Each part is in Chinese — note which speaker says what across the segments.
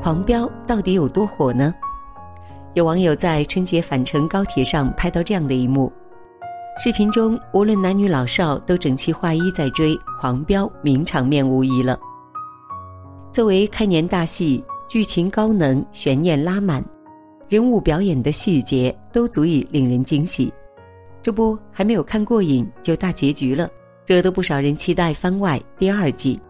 Speaker 1: 《狂飙》到底有多火呢？有网友在春节返程高铁上拍到这样的一幕：视频中无论男女老少都整齐划一在追《狂飙》，名场面无疑了。作为开年大戏，剧情高能，悬念拉满，人物表演的细节都足以令人惊喜。这不还没有看过瘾就大结局了，惹得不少人期待番外第二季。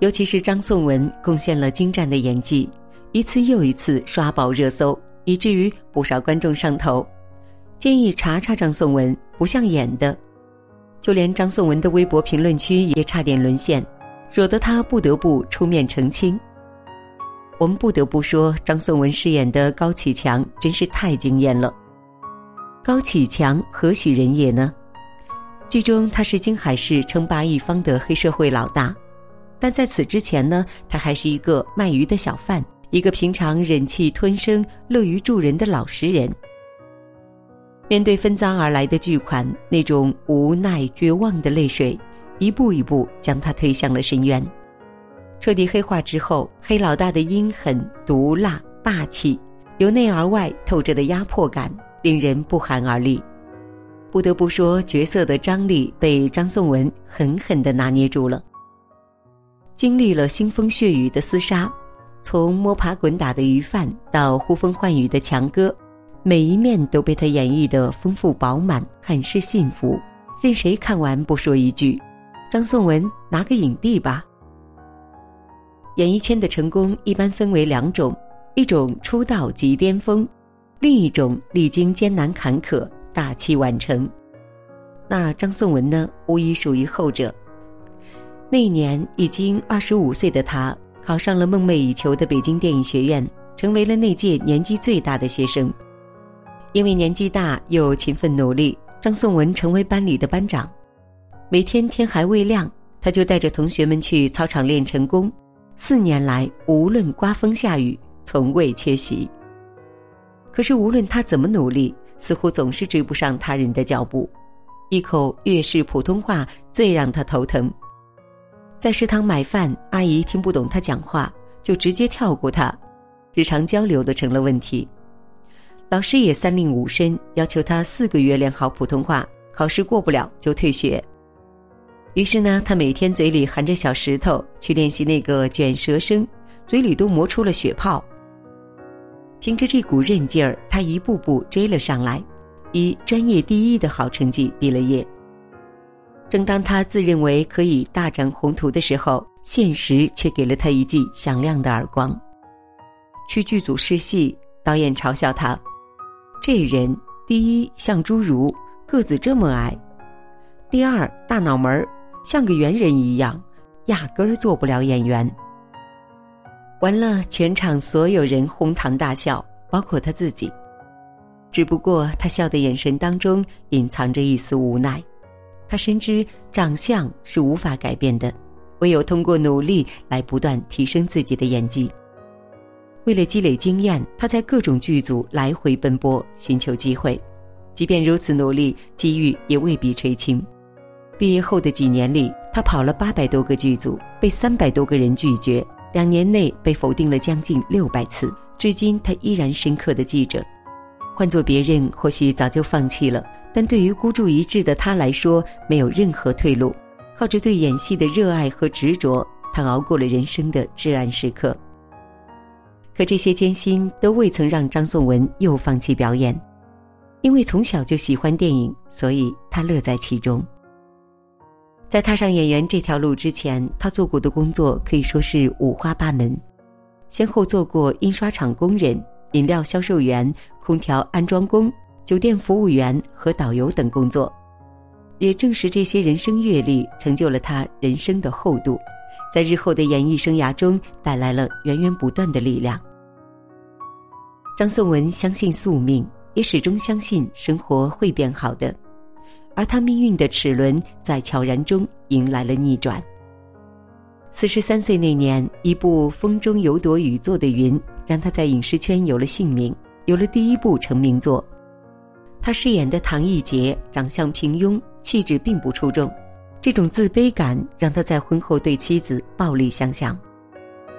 Speaker 1: 尤其是张颂文贡献了精湛的演技，一次又一次刷爆热搜，以至于不少观众上头，建议查查张颂文不像演的。就连张颂文的微博评论区也差点沦陷，惹得他不得不出面澄清。我们不得不说，张颂文饰演的高启强真是太惊艳了。高启强何许人也呢？剧中他是京海市称霸一方的黑社会老大。但在此之前呢，他还是一个卖鱼的小贩，一个平常忍气吞声、乐于助人的老实人。面对分赃而来的巨款，那种无奈、绝望的泪水，一步一步将他推向了深渊。彻底黑化之后，黑老大的阴狠、毒辣、霸气，由内而外透着的压迫感，令人不寒而栗。不得不说，角色的张力被张颂文狠狠地拿捏住了。经历了腥风血雨的厮杀，从摸爬滚打的鱼贩到呼风唤雨的强哥，每一面都被他演绎的丰富饱满，很是幸福。任谁看完不说一句：“张颂文拿个影帝吧。”演艺圈的成功一般分为两种：一种出道即巅峰，另一种历经艰难坎坷，大器晚成。那张颂文呢？无疑属于后者。那一年已经二十五岁的他，考上了梦寐以求的北京电影学院，成为了那届年纪最大的学生。因为年纪大又勤奋努力，张颂文成为班里的班长。每天天还未亮，他就带着同学们去操场练成功。四年来，无论刮风下雨，从未缺席。可是无论他怎么努力，似乎总是追不上他人的脚步。一口粤式普通话最让他头疼。在食堂买饭，阿姨听不懂他讲话，就直接跳过他，日常交流都成了问题。老师也三令五申，要求他四个月练好普通话，考试过不了就退学。于是呢，他每天嘴里含着小石头去练习那个卷舌声，嘴里都磨出了血泡。凭着这股韧劲儿，他一步步追了上来，以专业第一的好成绩毕了业。正当他自认为可以大展宏图的时候，现实却给了他一记响亮的耳光。去剧组试戏，导演嘲笑他：“这人第一像侏儒，个子这么矮；第二大脑门儿，像个猿人一样，压根儿做不了演员。”完了，全场所有人哄堂大笑，包括他自己。只不过他笑的眼神当中隐藏着一丝无奈。他深知长相是无法改变的，唯有通过努力来不断提升自己的演技。为了积累经验，他在各种剧组来回奔波，寻求机会。即便如此努力，机遇也未必垂青。毕业后的几年里，他跑了八百多个剧组，被三百多个人拒绝，两年内被否定了将近六百次。至今，他依然深刻的记着。换做别人，或许早就放弃了。但对于孤注一掷的他来说，没有任何退路。靠着对演戏的热爱和执着，他熬过了人生的至暗时刻。可这些艰辛都未曾让张颂文又放弃表演，因为从小就喜欢电影，所以他乐在其中。在踏上演员这条路之前，他做过的工作可以说是五花八门，先后做过印刷厂工人、饮料销售员、空调安装工。酒店服务员和导游等工作，也正是这些人生阅历，成就了他人生的厚度，在日后的演艺生涯中带来了源源不断的力量。张颂文相信宿命，也始终相信生活会变好的，而他命运的齿轮在悄然中迎来了逆转。四十三岁那年，一部《风中有朵雨做的云》让他在影视圈有了姓名，有了第一部成名作。他饰演的唐艺杰长相平庸，气质并不出众，这种自卑感让他在婚后对妻子暴力相向。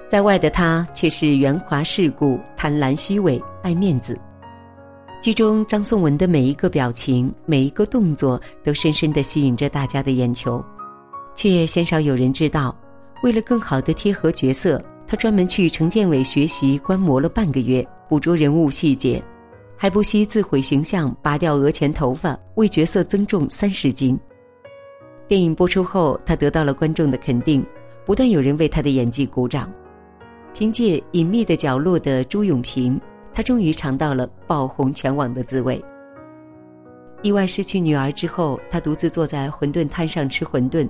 Speaker 1: 在外的他却是圆滑世故、贪婪虚伪、爱面子。剧中张颂文的每一个表情、每一个动作，都深深地吸引着大家的眼球，却鲜少有人知道，为了更好地贴合角色，他专门去城建委学习观摩了半个月，捕捉人物细节，还不惜自毁形象、拔掉额前头发，为角色增重三十斤。电影播出后，他得到了观众的肯定，不断有人为他的演技鼓掌。凭借《隐秘的角落》的朱永平。他终于尝到了爆红全网的滋味。意外失去女儿之后，他独自坐在馄饨摊上吃馄饨，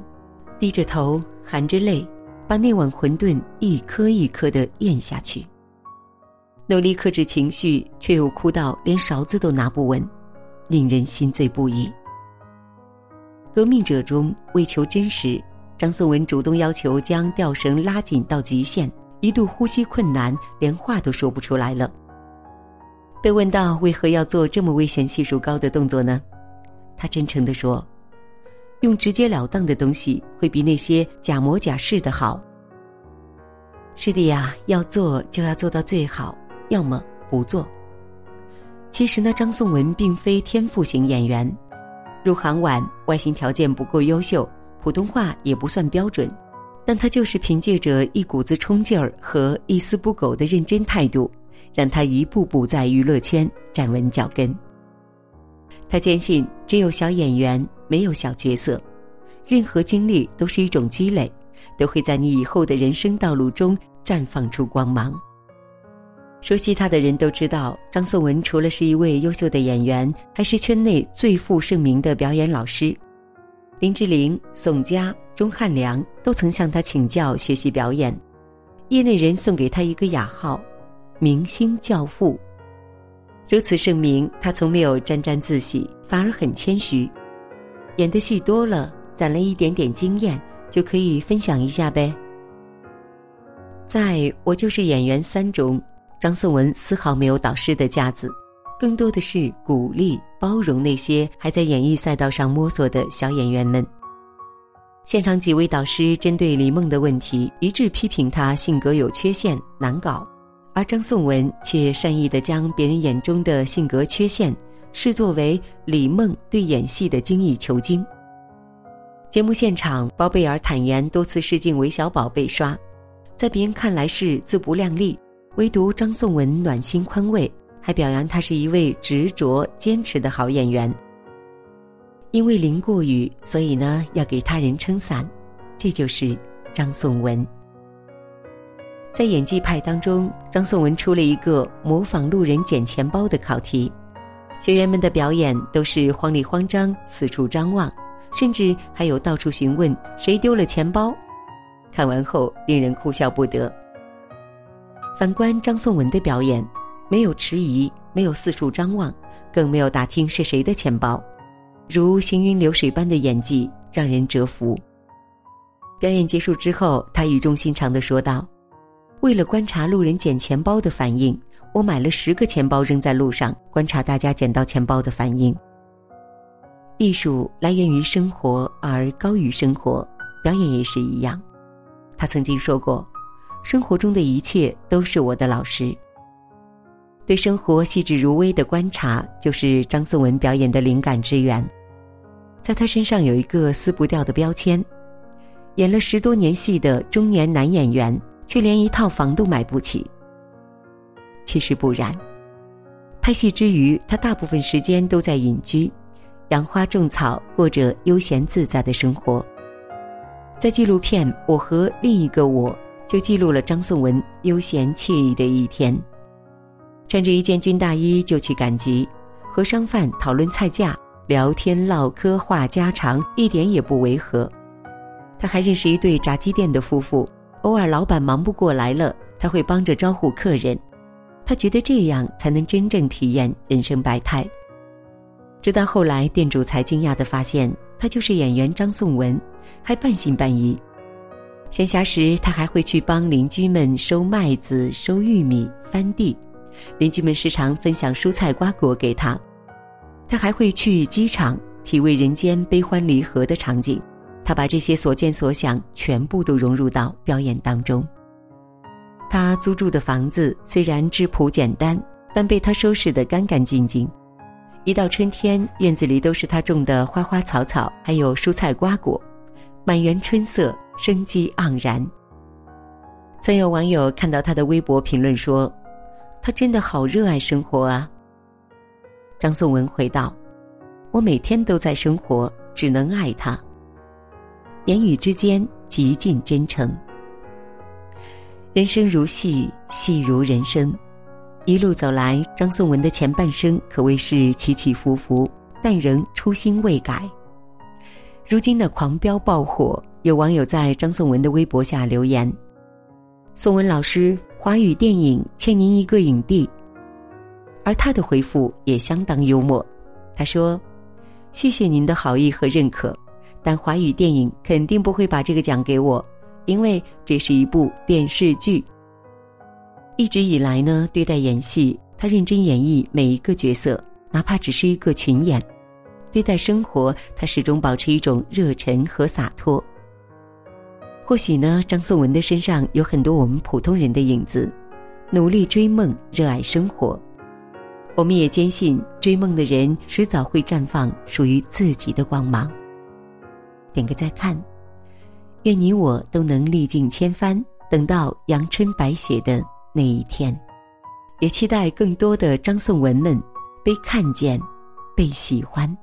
Speaker 1: 低着头，含着泪，把那碗馄饨一颗一颗的咽下去。努力克制情绪，却又哭到连勺子都拿不稳，令人心醉不已。革命者中，为求真实，张颂文主动要求将吊绳拉紧到极限，一度呼吸困难，连话都说不出来了。被问到为何要做这么危险系数高的动作呢？他真诚地说：“用直截了当的东西会比那些假模假式的好。”是的呀，要做就要做到最好，要么不做。其实呢，张颂文并非天赋型演员，入行晚，外形条件不够优秀，普通话也不算标准，但他就是凭借着一股子冲劲儿和一丝不苟的认真态度。让他一步步在娱乐圈站稳脚跟。他坚信，只有小演员，没有小角色。任何经历都是一种积累，都会在你以后的人生道路中绽放出光芒。熟悉他的人都知道，张颂文除了是一位优秀的演员，还是圈内最负盛名的表演老师。林志玲、宋佳、钟汉良都曾向他请教学习表演，业内人送给他一个雅号。明星教父，如此盛名，他从没有沾沾自喜，反而很谦虚。演的戏多了，攒了一点点经验，就可以分享一下呗。在我就是演员三中，张颂文丝毫没有导师的架子，更多的是鼓励、包容那些还在演艺赛道上摸索的小演员们。现场几位导师针对李梦的问题，一致批评她性格有缺陷，难搞。而张颂文却善意地将别人眼中的性格缺陷视作为李梦对演戏的精益求精。节目现场，包贝尔坦言多次试镜韦小宝被刷，在别人看来是自不量力，唯独张颂文暖心宽慰，还表扬他是一位执着坚持的好演员。因为淋过雨，所以呢要给他人撑伞，这就是张颂文。在演技派当中，张颂文出了一个模仿路人捡钱包的考题，学员们的表演都是慌里慌张、四处张望，甚至还有到处询问谁丢了钱包。看完后令人哭笑不得。反观张颂文的表演，没有迟疑，没有四处张望，更没有打听是谁的钱包，如行云流水般的演技让人折服。表演结束之后，他语重心长地说道。为了观察路人捡钱包的反应，我买了十个钱包扔在路上，观察大家捡到钱包的反应。艺术来源于生活而高于生活，表演也是一样。他曾经说过：“生活中的一切都是我的老师。”对生活细致如微的观察，就是张颂文表演的灵感之源。在他身上有一个撕不掉的标签：演了十多年戏的中年男演员。却连一套房都买不起。其实不然，拍戏之余，他大部分时间都在隐居，养花种草，过着悠闲自在的生活。在纪录片《我和另一个我》就记录了张颂文悠闲惬意的一天，穿着一件军大衣就去赶集，和商贩讨论菜价，聊天唠嗑话家常，一点也不违和。他还认识一对炸鸡店的夫妇。偶尔老板忙不过来了，他会帮着招呼客人，他觉得这样才能真正体验人生百态。直到后来，店主才惊讶地发现他就是演员张颂文，还半信半疑。闲暇时，他还会去帮邻居们收麦子、收玉米、翻地，邻居们时常分享蔬菜瓜果给他。他还会去机场，体味人间悲欢离合的场景。他把这些所见所想全部都融入到表演当中。他租住的房子虽然质朴简单，但被他收拾得干干净净。一到春天，院子里都是他种的花花草草，还有蔬菜瓜果，满园春色，生机盎然。曾有网友看到他的微博评论说：“他真的好热爱生活啊。”张颂文回道：“我每天都在生活，只能爱他。”言语之间极尽真诚。人生如戏，戏如人生。一路走来，张颂文的前半生可谓是起起伏伏，但仍初心未改。如今的狂飙爆火，有网友在张颂文的微博下留言：“颂文老师，华语电影欠您一个影帝。”而他的回复也相当幽默，他说：“谢谢您的好意和认可，但华语电影肯定不会把这个奖给我。”因为这是一部电视剧。一直以来呢，对待演戏，他认真演绎每一个角色，哪怕只是一个群演；对待生活，他始终保持一种热忱和洒脱。或许呢，张颂文的身上有很多我们普通人的影子，努力追梦，热爱生活。我们也坚信，追梦的人迟早会绽放属于自己的光芒。点个再看。愿你我都能历尽千帆，等到阳春白雪的那一天。也期待更多的张颂文们被看见，被喜欢。